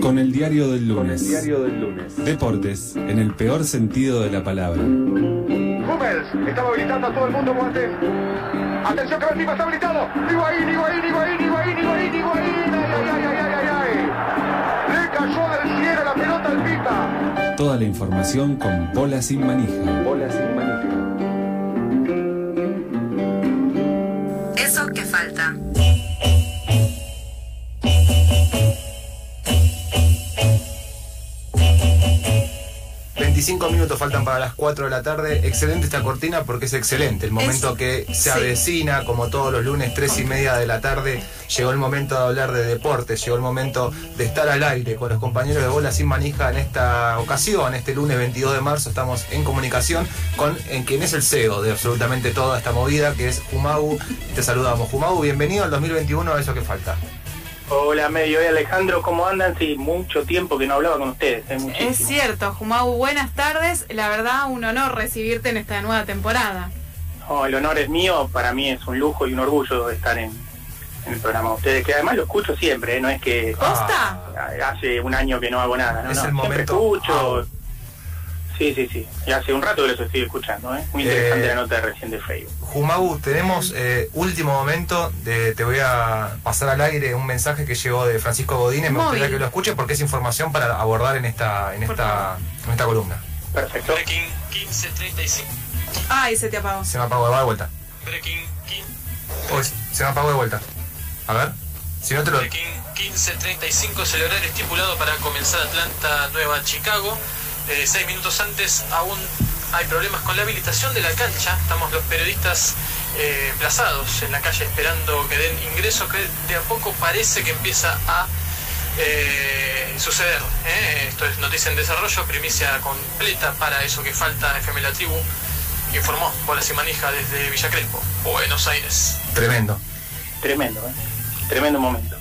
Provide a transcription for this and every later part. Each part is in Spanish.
Con el diario del lunes. diario del lunes. Deportes, en el peor sentido de la palabra. Hummels estaba habilitando a todo el mundo, Boateng. Atención que el tipo está habilitado. Higuaín, Higuaín, Higuaín, Higuaín, Higuaín, Higuaín. Ay, ay, ay, ay, ay, ay, ay. Le cayó del cielo la pelota al Pipa. Toda la información con bola sin manija. Bola sin manija. 25 minutos faltan para las 4 de la tarde. Excelente esta cortina porque es excelente. El momento que se sí. avecina, como todos los lunes, 3 y media de la tarde. Llegó el momento de hablar de deportes, llegó el momento de estar al aire con los compañeros de Bola Sin Manija en esta ocasión. Este lunes 22 de marzo estamos en comunicación con quien es el CEO de absolutamente toda esta movida, que es Jumagu. Te saludamos, Jumagu. Bienvenido al 2021 a eso que falta. Hola, medio, Alejandro, ¿cómo andan? Sí, mucho tiempo que no hablaba con ustedes, ¿eh? muchísimo. Es cierto, Jumau, buenas tardes. La verdad, un honor recibirte en esta nueva temporada. No, el honor es mío, para mí es un lujo y un orgullo estar en, en el programa de ustedes, que además lo escucho siempre, ¿eh? no es que ¿Posta? hace un año que no hago nada, ¿no? Es No, el siempre momento. escucho. Sí, sí, sí, y hace un rato que los estoy escuchando, ¿eh? Muy interesante Eh, la nota de recién de Facebook. Jumagu, tenemos eh, último momento de te voy a pasar al aire un mensaje que llegó de Francisco Godínez, me Móvil. gustaría que lo escuches porque es información para abordar en esta en esta en esta columna. Perfecto. Breaking 1535. Ay, se te apagó. Se me apagó, va de vuelta. Breaking 15. Uy, se me apagó de vuelta. A ver. Si no te lo Breaking 1535 es el horario estipulado para comenzar Atlanta Nueva Chicago. Eh, seis minutos antes aún hay problemas con la habilitación de la cancha. Estamos los periodistas eh, emplazados en la calle esperando que den ingreso, que de a poco parece que empieza a eh, suceder. ¿eh? Esto es noticia en desarrollo, primicia completa para eso que falta FM La Tribu. Informó Bola y Manija desde Villa Crespo, Buenos Aires. tremendo. Tremendo, ¿eh? Tremendo momento.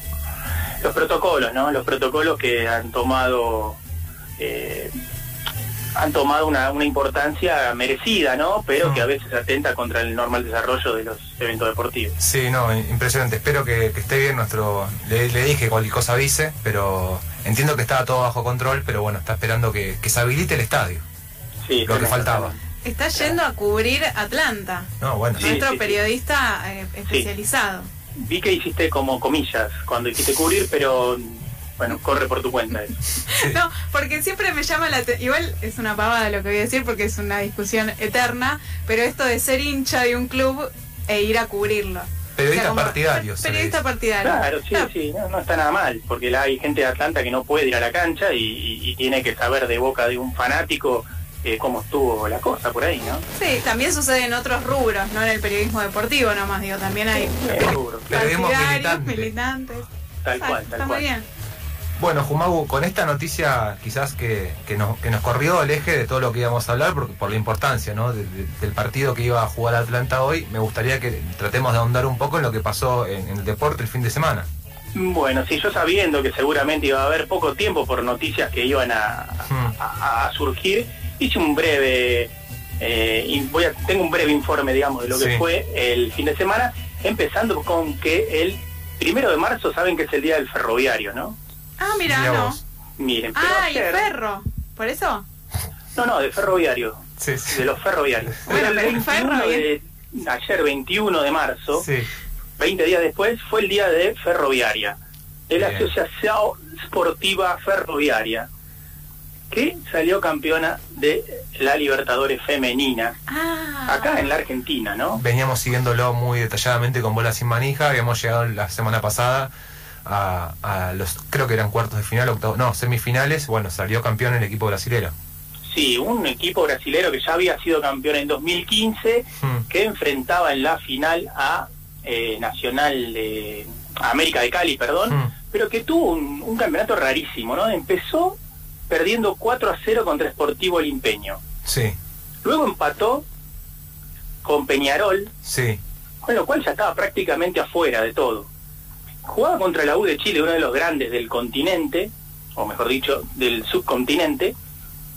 Los protocolos, ¿no? Los protocolos que han tomado eh, han tomado una, una importancia merecida, ¿no? Pero que a veces atenta contra el normal desarrollo de los eventos deportivos. Sí, no, impresionante. Espero que, que esté bien nuestro. Le, le dije que cualquier cosa avise, pero entiendo que estaba todo bajo control, pero bueno, está esperando que, que se habilite el estadio. Sí, Lo que faltaba. Está yendo a cubrir Atlanta. No, bueno, Sí, Nuestro sí, periodista eh, especializado. Vi que hiciste como comillas cuando dijiste cubrir, pero bueno, corre por tu cuenta eso. No, porque siempre me llama la atención. Igual es una pavada lo que voy a decir porque es una discusión eterna, pero esto de ser hincha de un club e ir a cubrirlo. Periodista como- partidario, se le Periodista partidario. Claro, sí, sí, no, no está nada mal, porque la- hay gente de Atlanta que no puede ir a la cancha y, y- y tiene que saber de boca de un fanático eh, cómo estuvo la cosa por ahí, ¿no? Sí, también sucede en otros rubros, no en el periodismo deportivo nomás, digo, también hay Eh, rubro. Periodismo partidarios, militante. militantes. Tal Ah, cual, está tal muy cual. bien. Bueno, Jumagu, con esta noticia quizás que, que, nos, que nos corrió el eje de todo lo que íbamos a hablar, por, por la importancia ¿no? de- de- del partido que iba a jugar Atlanta hoy, me gustaría que tratemos de ahondar un poco en lo que pasó en, en el deporte el fin de semana. Bueno, sí, yo sabiendo que seguramente iba a haber poco tiempo por noticias que iban a, Hmm. a- a surgir, hice un breve, eh, y voy a, tengo un breve informe, digamos, de lo que fue el fin de semana, empezando con que el primero de marzo saben que es el día del ferroviario, ¿no? Ah, mira, Mirá no. Miren, pero Ah, y ayer- ferro. ¿Por eso? no, no, de ferroviario, Sí, sí. de los ferroviarios. Bueno, Pero el el ferro, 21 de- ayer 21 de marzo, Sí. 20 días después, fue el día de Ferroviaria, de la Bien. Asociación Sportiva Ferroviaria, que salió campeona de la Libertadores Femenina, Ah. acá en la Argentina, ¿no? Veníamos siguiéndolo muy detalladamente con bola sin manija, habíamos llegado la semana pasada a, a los, creo que eran cuartos de final, octavos, no, semifinales, bueno, salió campeón el equipo brasilero. Sí, un equipo brasilero que ya había sido campeón en 2015, Hmm. que enfrentaba en la final a eh, Nacional de a América de Cali, perdón, Hmm. pero que tuvo un, un campeonato rarísimo, ¿no? Empezó perdiendo 4 a 0 contra Sportivo Limpeño. Sí, Luego empató con Peñarol, sí, con lo cual ya estaba prácticamente afuera de todo. Jugaba contra la U de Chile, uno de los grandes del continente, o mejor dicho, del subcontinente,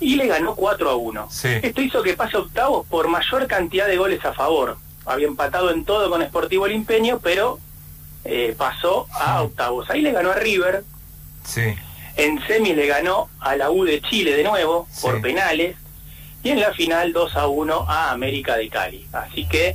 y le ganó 4 a 1. Sí. Esto hizo que pase a octavos por mayor cantidad de goles a favor. Había empatado en todo con Sportivo Limpeño, pero eh, pasó a octavos. Ahí le ganó a River, sí. En semi le ganó a la U de Chile de nuevo Sí. por penales y en la final 2 a 1 a América de Cali. Así que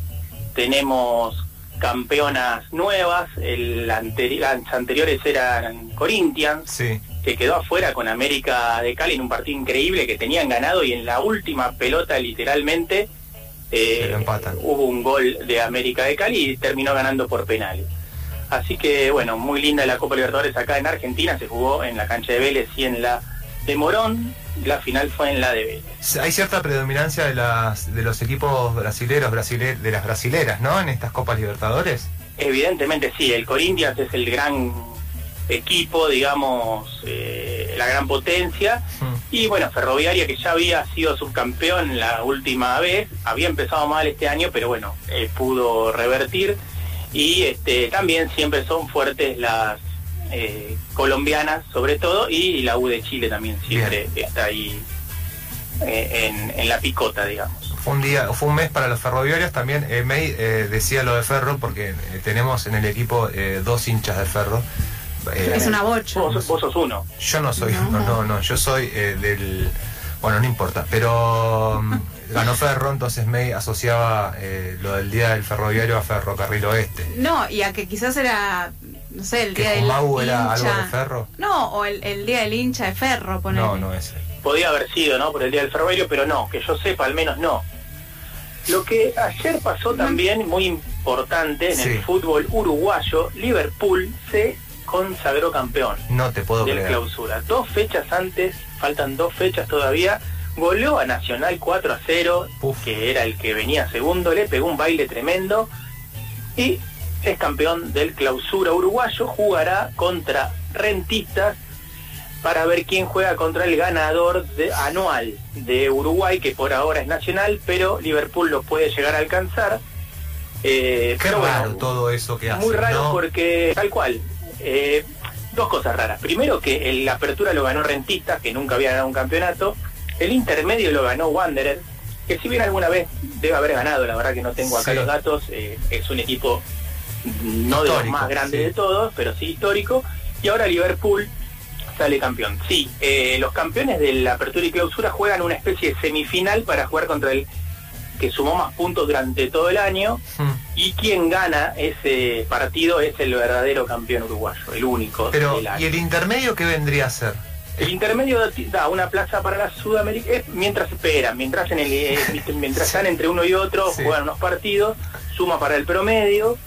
tenemos campeonas nuevas, el anteri- las anteriores eran Corinthians, Sí. que quedó afuera con América de Cali en un partido increíble que tenían ganado y en la última pelota literalmente eh, hubo un gol de América de Cali y terminó ganando por penales. Así que bueno, muy linda la Copa Libertadores acá en Argentina, se jugó en la cancha de Vélez y en la de Morón, la final fue en la de Vélez. Hay cierta predominancia de las de los equipos brasileros, brasile- de las brasileras, ¿no? En estas Copas Libertadores. Evidentemente sí, el Corinthians es el gran equipo, digamos, eh, la gran potencia. Hmm. Y bueno, Ferroviaria, que ya había sido subcampeón la última vez, había empezado mal este año, pero bueno, eh, pudo revertir. Y este, también siempre son fuertes las eh, colombianas, sobre todo, y la U de Chile también siempre está ahí eh, en, en la picota, digamos. Fue un día, fue un mes para los ferroviarios también. Eh, May eh, decía lo de Ferro porque eh, tenemos en el equipo eh, dos hinchas de Ferro. Eh, Es una bocha. Vos, vos sos uno. Yo no soy, No. no, no, no, yo soy eh, del, bueno, no importa, pero mm, ganó Ferro, entonces May asociaba eh, lo del día del ferroviario a Ferrocarril Oeste. No, y a que quizás era, no sé, el ¿Que día del Jumau era algo hincha. de Ferro? No, o el, el día del hincha de ferro, ponele. No, no es él. podía haber sido, ¿no? Por el Día del Ferroviario, pero no, que yo sepa, al menos no. Lo que ayer pasó también, muy importante, en Sí. el fútbol uruguayo, Liverpool se consagró campeón No te puedo del creer. clausura. Dos fechas antes, faltan dos fechas todavía, goleó a Nacional 4 a 0, Uf. que era el que venía segundo, le pegó un baile tremendo y es campeón del clausura uruguayo, jugará contra Rentistas para ver quién juega contra el ganador de, anual de Uruguay, que por ahora es Nacional, pero Liverpool lo puede llegar a alcanzar. Eh, Qué pero bueno, raro todo eso que hace. muy raro ¿no? porque, tal cual, eh, dos cosas raras. Primero que el- la apertura lo ganó Rentistas, que nunca había ganado un campeonato. El intermedio lo ganó Wanderer, que si bien alguna vez debe haber ganado, la verdad que no tengo acá Sí. los datos, eh, es un equipo no de los más grandes sí. de todos, pero sí histórico. Y ahora Liverpool sale campeón. Sí, eh, los campeones de la apertura y clausura juegan una especie de semifinal para jugar contra el que sumó más puntos durante todo el año Hmm. y quien gana ese partido es el verdadero campeón uruguayo, el único Pero, del año. ¿y el intermedio qué vendría a ser? El intermedio da- una plaza para la Sudamérica eh, mientras esperan, mientras en el eh, mientras están entre uno y otro, Sí. juegan unos partidos, suma para el promedio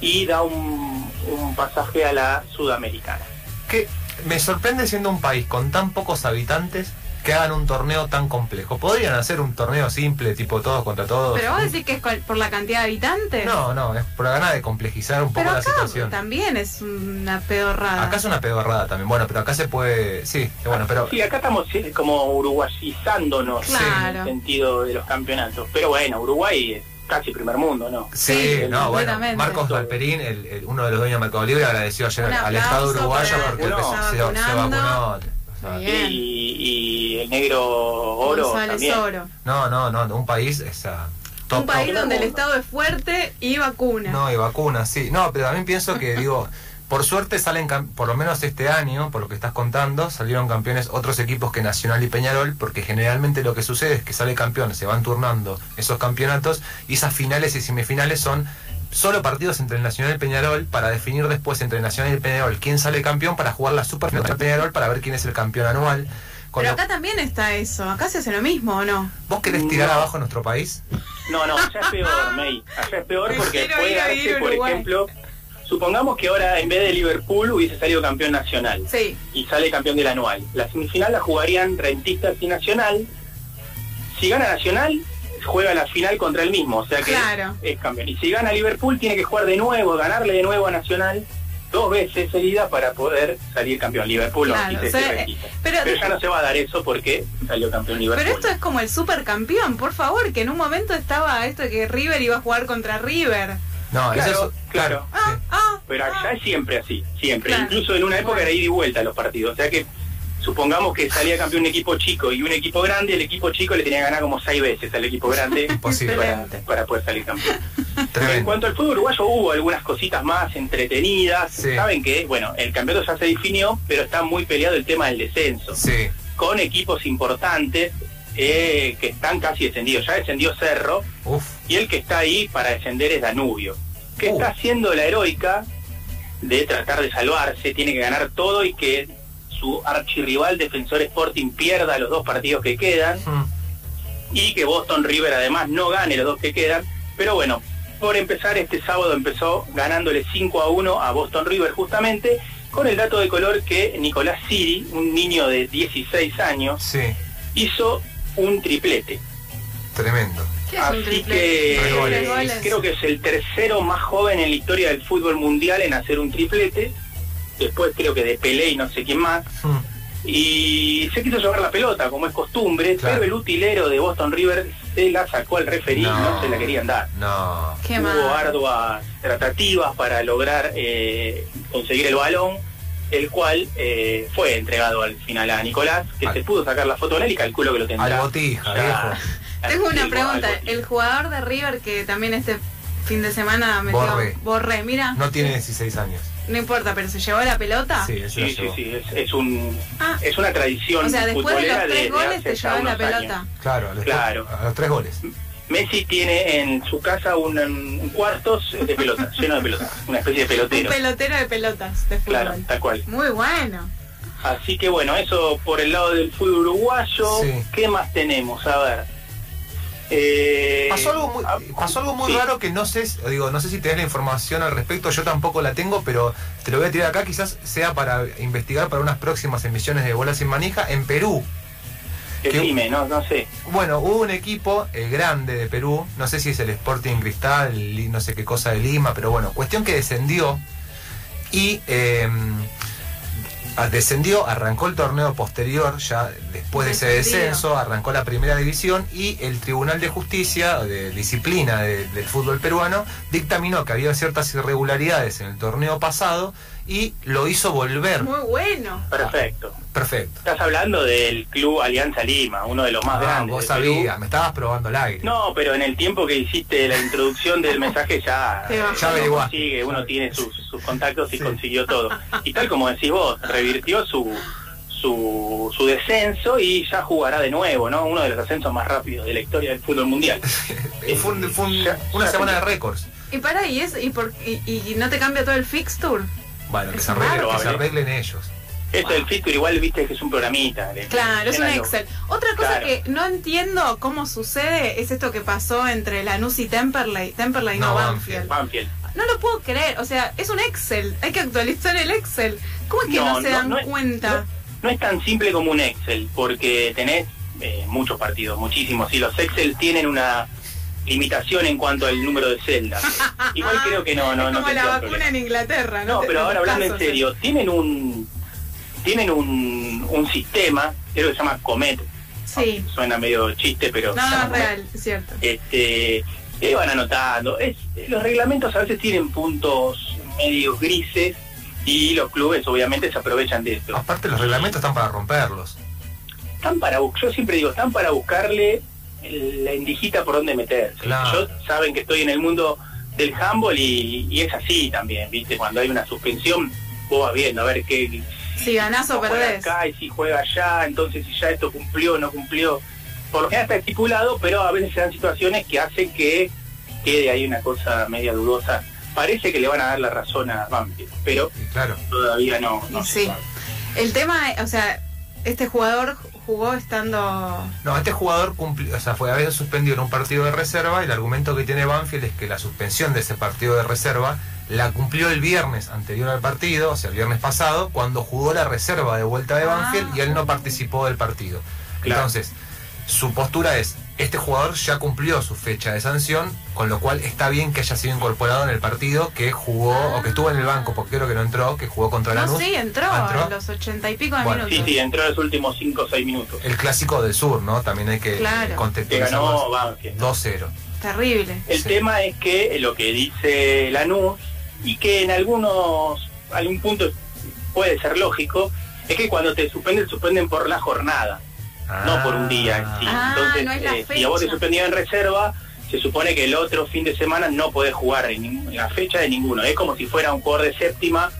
y da un, un pasaje a la Sudamericana. Que me sorprende siendo un país con tan pocos habitantes que hagan un torneo tan complejo. Podrían hacer un torneo simple, tipo todos contra todos. Pero vos decís que es por la cantidad de habitantes. No, no, es por la gana de complejizar un poco Pero la acá situación. también es una pedorrada. Acá es una pedorrada también. Bueno, pero acá se puede. Sí, bueno, pero. Sí, acá estamos eh, como uruguayizándonos Claro. en el sentido de los campeonatos. Pero bueno, Uruguay es casi primer mundo, ¿no? Sí, Sí, no, bueno. Marcos Valperín, el, el- uno de los dueños de Mercado Libre, agradeció ayer al, al Estado uruguayo porque el se, se vacunó. O sea, Bien. Y, y el negro oro también. Oro. No, no, no, un país esa, top, un país top. donde el Estado es fuerte y vacuna. No, y vacunas, sí. No, pero también pienso que, digo, por suerte salen, por lo menos este año, por lo que estás contando, salieron campeones otros equipos que Nacional y Peñarol, porque generalmente lo que sucede es que sale campeón, se van turnando esos campeonatos, y esas finales y semifinales son solo partidos entre el Nacional y el Peñarol para definir después entre el Nacional y el Peñarol quién sale campeón para jugar la Super del Peñarol para ver quién es el campeón anual. Con Pero lo- acá también está eso. Acá se hace lo mismo, ¿o no? ¿Vos querés tirar No. abajo nuestro país? No, no, allá es peor, May. Allá es peor porque puede ir a vivir darse, por Uruguay. ejemplo, supongamos que ahora en vez de Liverpool hubiese salido campeón nacional Sí. y sale campeón del anual. La semifinal la jugarían Rentistas y Nacional. Si gana Nacional, juega la final contra el mismo, o sea que Claro. es campeón. Y si gana Liverpool, tiene que jugar de nuevo, ganarle de nuevo a Nacional dos veces seguida para poder salir campeón. Liverpool Claro, no, o sea, se- se eh, pero- pero ya no se va a dar eso porque salió campeón Liverpool. Pero esto es como el supercampeón, por favor, que en un momento estaba esto de que River iba a jugar contra River. No, Claro, eso es... claro. Ah, ah. Pero allá es siempre así, siempre. Claro. Incluso en una época era ida y vuelta los partidos. O sea que supongamos que salía campeón un equipo chico y un equipo grande, el equipo chico le tenía que ganar como seis veces al equipo grande para, para poder salir campeón. En cuanto al fútbol uruguayo hubo algunas cositas más entretenidas. Sí. Saben que, bueno, el campeonato ya se definió, pero está muy peleado el tema del descenso. Sí, Con equipos importantes eh, que están casi descendidos. Ya descendió Cerro uf, y el que está ahí para descender es Danubio, que Uh. está haciendo la heroica de tratar de salvarse, tiene que ganar todo y que su archirrival Defensor Sporting pierda los dos partidos que quedan mm, y que Boston River además no gane los dos que quedan. Pero bueno, por empezar este sábado empezó ganándole 5 a 1 a Boston River justamente con el dato de color que Nicolás Siri, un niño de 16 años, sí, hizo un triplete. tremendo. ¿Qué es un Así que Tres goles. Tres goles. creo que es el tercero más joven en la historia del fútbol mundial en hacer un triplete. Después creo que de Pelé y no sé quién más. Mm, Y se quiso llevar la pelota, como es costumbre, Claro. pero el utilero de Boston River se la sacó al referí y No. no se la querían dar. No, Qué Hubo mal. arduas tratativas para lograr eh, conseguir el balón, el cual eh, fue entregado al final a Nicolás, que Al- se pudo sacar la foto en él y calculo que lo tendrá. al botija, ya-. Tengo una pregunta. El jugador de River que también este fin de semana metió Borré. Borré, mira. No tiene 16 años. No importa, pero se llevó la pelota. Sí, se la Sí, sí, llevó. sí, es, es un, Ah. es una tradición O sea, después de los tres de goles ya llevas la años. pelota. Claro, a los, Claro. a los tres goles. Messi tiene en su casa un, un cuartos de pelotas, lleno de pelotas, una especie de Un pelotero. pelotero de pelotas de fútbol. Claro, tal cual. Muy bueno. Así que bueno, eso por el lado del fútbol uruguayo. Sí. ¿Qué más tenemos? A ver. Eh, Pasó algo muy, ah, pasó algo muy sí. raro que no sé, digo, no sé si tenés la información al respecto, yo tampoco la tengo, pero te lo voy a tirar acá, quizás sea para investigar para unas próximas emisiones de Bola sin Manija en Perú. Decime, no, no sé. Bueno, hubo un equipo eh, grande de Perú, no sé si es el Sporting Cristal, no sé qué cosa de Lima, pero bueno, cuestión que descendió y eh, descendió, arrancó el torneo posterior, ya después de ese descenso, arrancó la primera división y el Tribunal de Justicia, de Disciplina de- del fútbol peruano, dictaminó que había ciertas irregularidades en el torneo pasado y lo hizo volver. Muy bueno. Perfecto. Perfecto. Estás hablando del Club Alianza Lima, uno de los más Ah, grandes. vos sabías, me estabas probando el aire. No, pero en el tiempo que hiciste la introducción del mensaje ya, bajó. Ya uno consigue, uno tiene sus, sus contactos y Sí. consiguió todo. Y tal como decís vos, revirtió su, su, su descenso y ya jugará de nuevo, ¿no? Uno de los ascensos más rápidos de la historia del fútbol mundial. Eh, Fue, un- fue un- Ya- una ya semana de récords. Y para, ¿y, es, y, por, y, y no te cambia todo el fixture? Bueno, que se, arreglen, que se ¿eh? arreglen ellos. Eso del Fixture igual viste que es un programita. Claro, es un Excel. Otra cosa Claro. que no entiendo cómo sucede es esto que pasó entre Lanús y Temperley. Temperley no, No, Banfield. Banfield. No lo puedo creer. O sea, es un Excel. Hay que actualizar el Excel. ¿Cómo es que no, No, se no, dan no es- cuenta? No es tan simple como un Excel, porque tenés eh, muchos partidos, muchísimos, y los Excel tienen una limitación en cuanto al número de celdas. Igual creo que no, no, es no como la vacuna problema. en Inglaterra. No, No, pero ahora hablando en serio, tienen un tienen un, un sistema, creo que se llama Comet, Sí. suena medio chiste, pero No, es real, es cierto. este que van anotando. Es, los reglamentos a veces tienen puntos medio grises y los clubes obviamente se aprovechan de esto. Aparte, los reglamentos están para romperlos. Están para yo siempre digo, están para buscarle la indijita por donde meterse. Claro. Yo saben que estoy en el mundo del handball y, y es así también, ¿viste? Cuando hay una suspensión, vos vas viendo a ver qué Si ganás o juega perdés. acá y si juega allá, entonces si ya esto cumplió o no cumplió. Por lo general está estipulado, pero a veces se dan situaciones que hacen que quede ahí una cosa media dudosa. Parece que le van a dar la razón a Banfield, pero claro, todavía no. no se sí. sabe. El tema, o sea, este jugador jugó estando... no, este jugador cumplió, o sea, fue a veces suspendido en un partido de reserva y el argumento que tiene Banfield es que la suspensión de ese partido de reserva la cumplió el viernes anterior al partido, o sea, el viernes pasado, cuando jugó la reserva de vuelta de Ah. Banfield y él no participó del partido. Claro. Entonces, su postura es, este jugador ya cumplió su fecha de sanción, con lo cual está bien que haya sido incorporado en el partido que jugó, o que estuvo en el banco, porque creo que no entró, que jugó contra No, Lanús. sí, entró, Ah, a los ochenta y pico de Bueno, minutos. Sí, sí, entró en los últimos 5 o 6 minutos. El clásico del sur, ¿no? También hay que Claro. Que contextualizar ganó más. Banfield. 2-0. Terrible. El Sí. tema es que lo que dice Lanús, y que en algunos, algún punto puede ser lógico, Es que cuando te suspenden, suspenden por la jornada, no por un día en sí. Ah, Entonces, no eh, si a vos te suspendían en reserva, se supone que el otro fin de semana no podés jugar en la fecha de ninguno. Es como si fuera un jugador de séptima,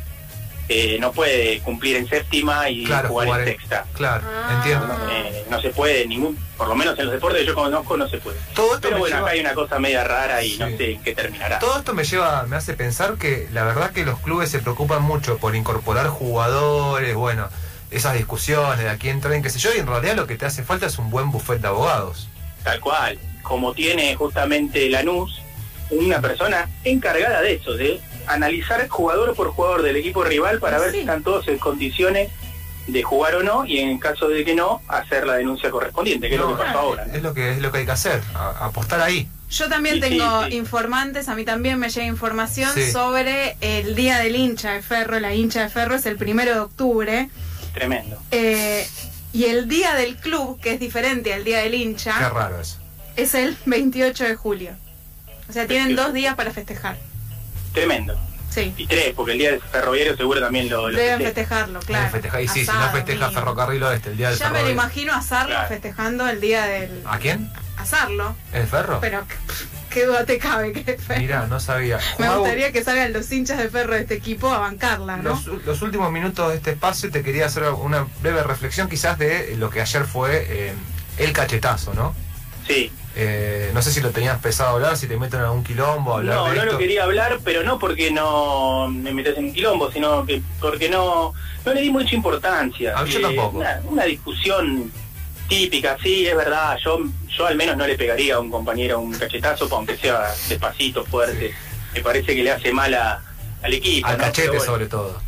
eh, no puede cumplir en séptima y Claro, jugar, jugar en en- sexta. Claro, Ah. entiendo. Eh, no se puede, ningún, por lo menos en los deportes que yo conozco, no se puede. Todo esto Pero bueno, lleva- acá hay una cosa media rara y no sé en qué terminará. Todo esto me lleva, me hace pensar que la verdad que los clubes se preocupan mucho por incorporar jugadores, bueno, esas discusiones de a quién traen, qué sé yo, y en realidad lo que te hace falta es un buen buffet de abogados. Tal cual, como tiene justamente Lanús, una persona encargada de eso, de analizar jugador por jugador del equipo rival para ver si están todos en condiciones de jugar o no y en caso de que no, hacer la denuncia correspondiente, que es lo que pasó ahora. ¿no? Es lo que es lo que hay que hacer, a- apostar ahí. Yo también Sí, tengo sí. informantes, a mí también me llega información Sí. sobre el Día del Hincha de Ferro. La hincha de Ferro es el primero de octubre. Tremendo. Eh, y el Día del Club, que es diferente al Día del Qué Hincha, raro eso. es el 28 de julio. O sea, tienen dos días para festejar. Tremendo. Sí, Y tres, porque el día del ferroviario seguro también lo, lo deben festeja. festejarlo, claro. Festeja- y sí, si no festeja amigo. Ferrocarril Oeste, el día del Ya me lo imagino asarlo Claro. festejando el día del... ¿A quién? Asarlo. ¿El ferro? Pero qué duda te cabe que fe- Mira, no sabía. Me gustaría que salgan los hinchas de ferro de este equipo a bancarla, ¿no? Los, los últimos minutos de este espacio te quería hacer una breve reflexión quizás de lo que ayer fue eh, el cachetazo, ¿no? Sí. Eh, no sé si lo tenías pesado hablar, si te meten en algún quilombo, hablar No, de no esto. lo quería hablar, pero no porque no me metes en un quilombo, sino que porque no, no le di mucha importancia. Ah, yo Eh, tampoco. Una, una discusión típica, sí, es verdad. Yo, yo al menos no le pegaría a un compañero un cachetazo, aunque sea despacito, fuerte. Me parece que le hace mal a- al equipo. Al ¿no? cachete bueno, sobre todo.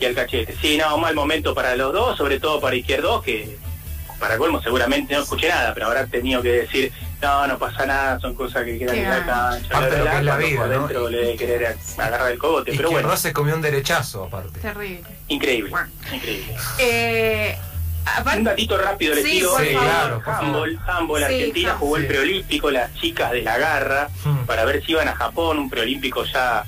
Y al cachete. Sí, no, mal momento para los dos, sobre todo para Izquierdo, que para colmo seguramente no escuché nada, pero habrá tenido que decir, no, no pasa nada, son cosas que quedan en la cancha. Parte de lo que es la vida, ¿no? dentro le debe querer agarrar el cogote, Y pero bueno, se comió un derechazo aparte. Terrible. increíble, increíble. Eh, aparte- Un datito rápido les Sí, tiro. por Sí, claro. Handball, handball, Sí, Argentina jugó el preolímpico, las chicas de la garra, Hmm. para ver si iban a Japón, un preolímpico ya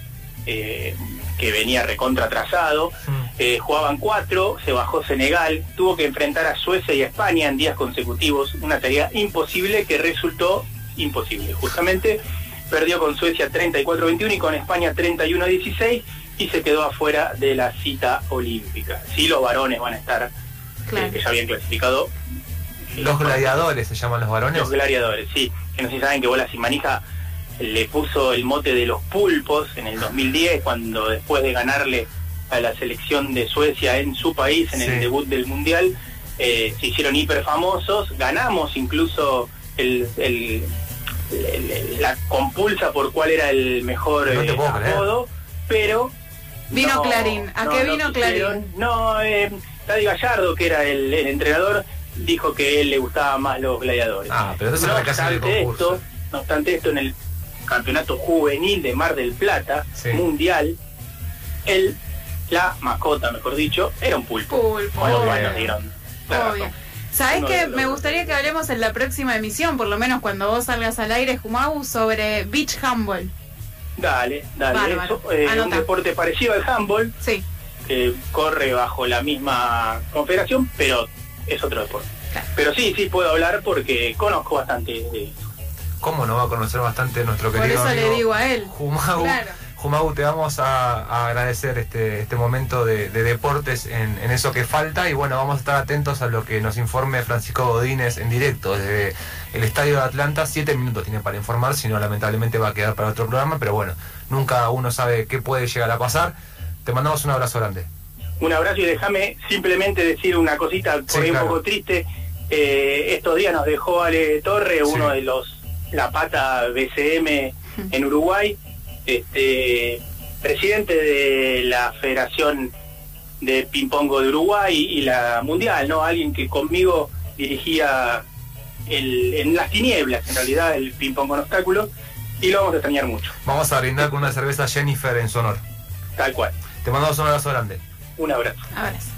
eh, que venía recontra atrasado. Hmm. Eh, jugaban cuatro, se bajó Senegal, tuvo que enfrentar a Suecia y a España en días consecutivos, una tarea imposible que resultó imposible. Justamente perdió con Suecia 34-21 y con España 31-16 y se quedó afuera de la cita olímpica. Sí, los varones van a estar, eh, Claro. que ya habían clasificado. Los gladiadores se llaman los varones. Los gladiadores, sí. Que no sé si saben que Bolas y Manija le puso el mote de los pulpos en el 2010, cuando después de ganarle a la selección de Suecia en su país, en Sí. el debut del Mundial, eh, se hicieron hiper famosos, ganamos incluso el, el- el- el- la compulsa por cuál era el mejor No eh, apodo, pero... Vino Clarín. ¿A qué vino. Clarín? No, eh, Taddy Gallardo, que era el, el entrenador, dijo que a él le gustaban más los gladiadores. Ah, pero no, el obstante esto, no obstante esto, en el campeonato juvenil de Mar del Plata, Sí. mundial, él, la mascota, mejor dicho, era un pulpo. Pulpo, Bueno, dieron la Obvio. razón. De los Me gustaría que hablemos en la próxima emisión, por lo menos cuando vos salgas al aire, Jumau, sobre beach handball. Dale, dale. Bárbaro. Eso, eh, un Anota. deporte parecido al handball, Sí, que corre bajo la misma confederación, pero es otro deporte. Claro. Pero sí, sí puedo hablar porque conozco bastante de eso. ¿Cómo no va a conocer bastante nuestro por querido eso amigo le digo a él. Jumau? Claro. Jumau, te vamos a, a agradecer este, este momento de, de deportes en, en eso que falta y bueno, vamos a estar atentos a lo que nos informe Francisco Godínez en directo desde el Estadio de Atlanta. Siete minutos tiene para informar, si no lamentablemente va a quedar para otro programa, pero bueno, nunca uno sabe qué puede llegar a pasar. Te mandamos un abrazo grande. Un abrazo y déjame simplemente decir una cosita por Sí, ahí claro. un poco triste. Eh, estos días nos dejó Ale Torre, Sí. uno de los la pata BCM en Uruguay, este presidente de la Federación de Ping-Pongo de Uruguay y la Mundial, ¿no? Alguien que conmigo dirigía el, en las tinieblas, en realidad, el ping-pong con obstáculos, y lo vamos a extrañar mucho, Vamos a brindar con una cerveza Jennifer en su honor. tal cual. Te mandamos un abrazo grande. Un abrazo. Abrazo.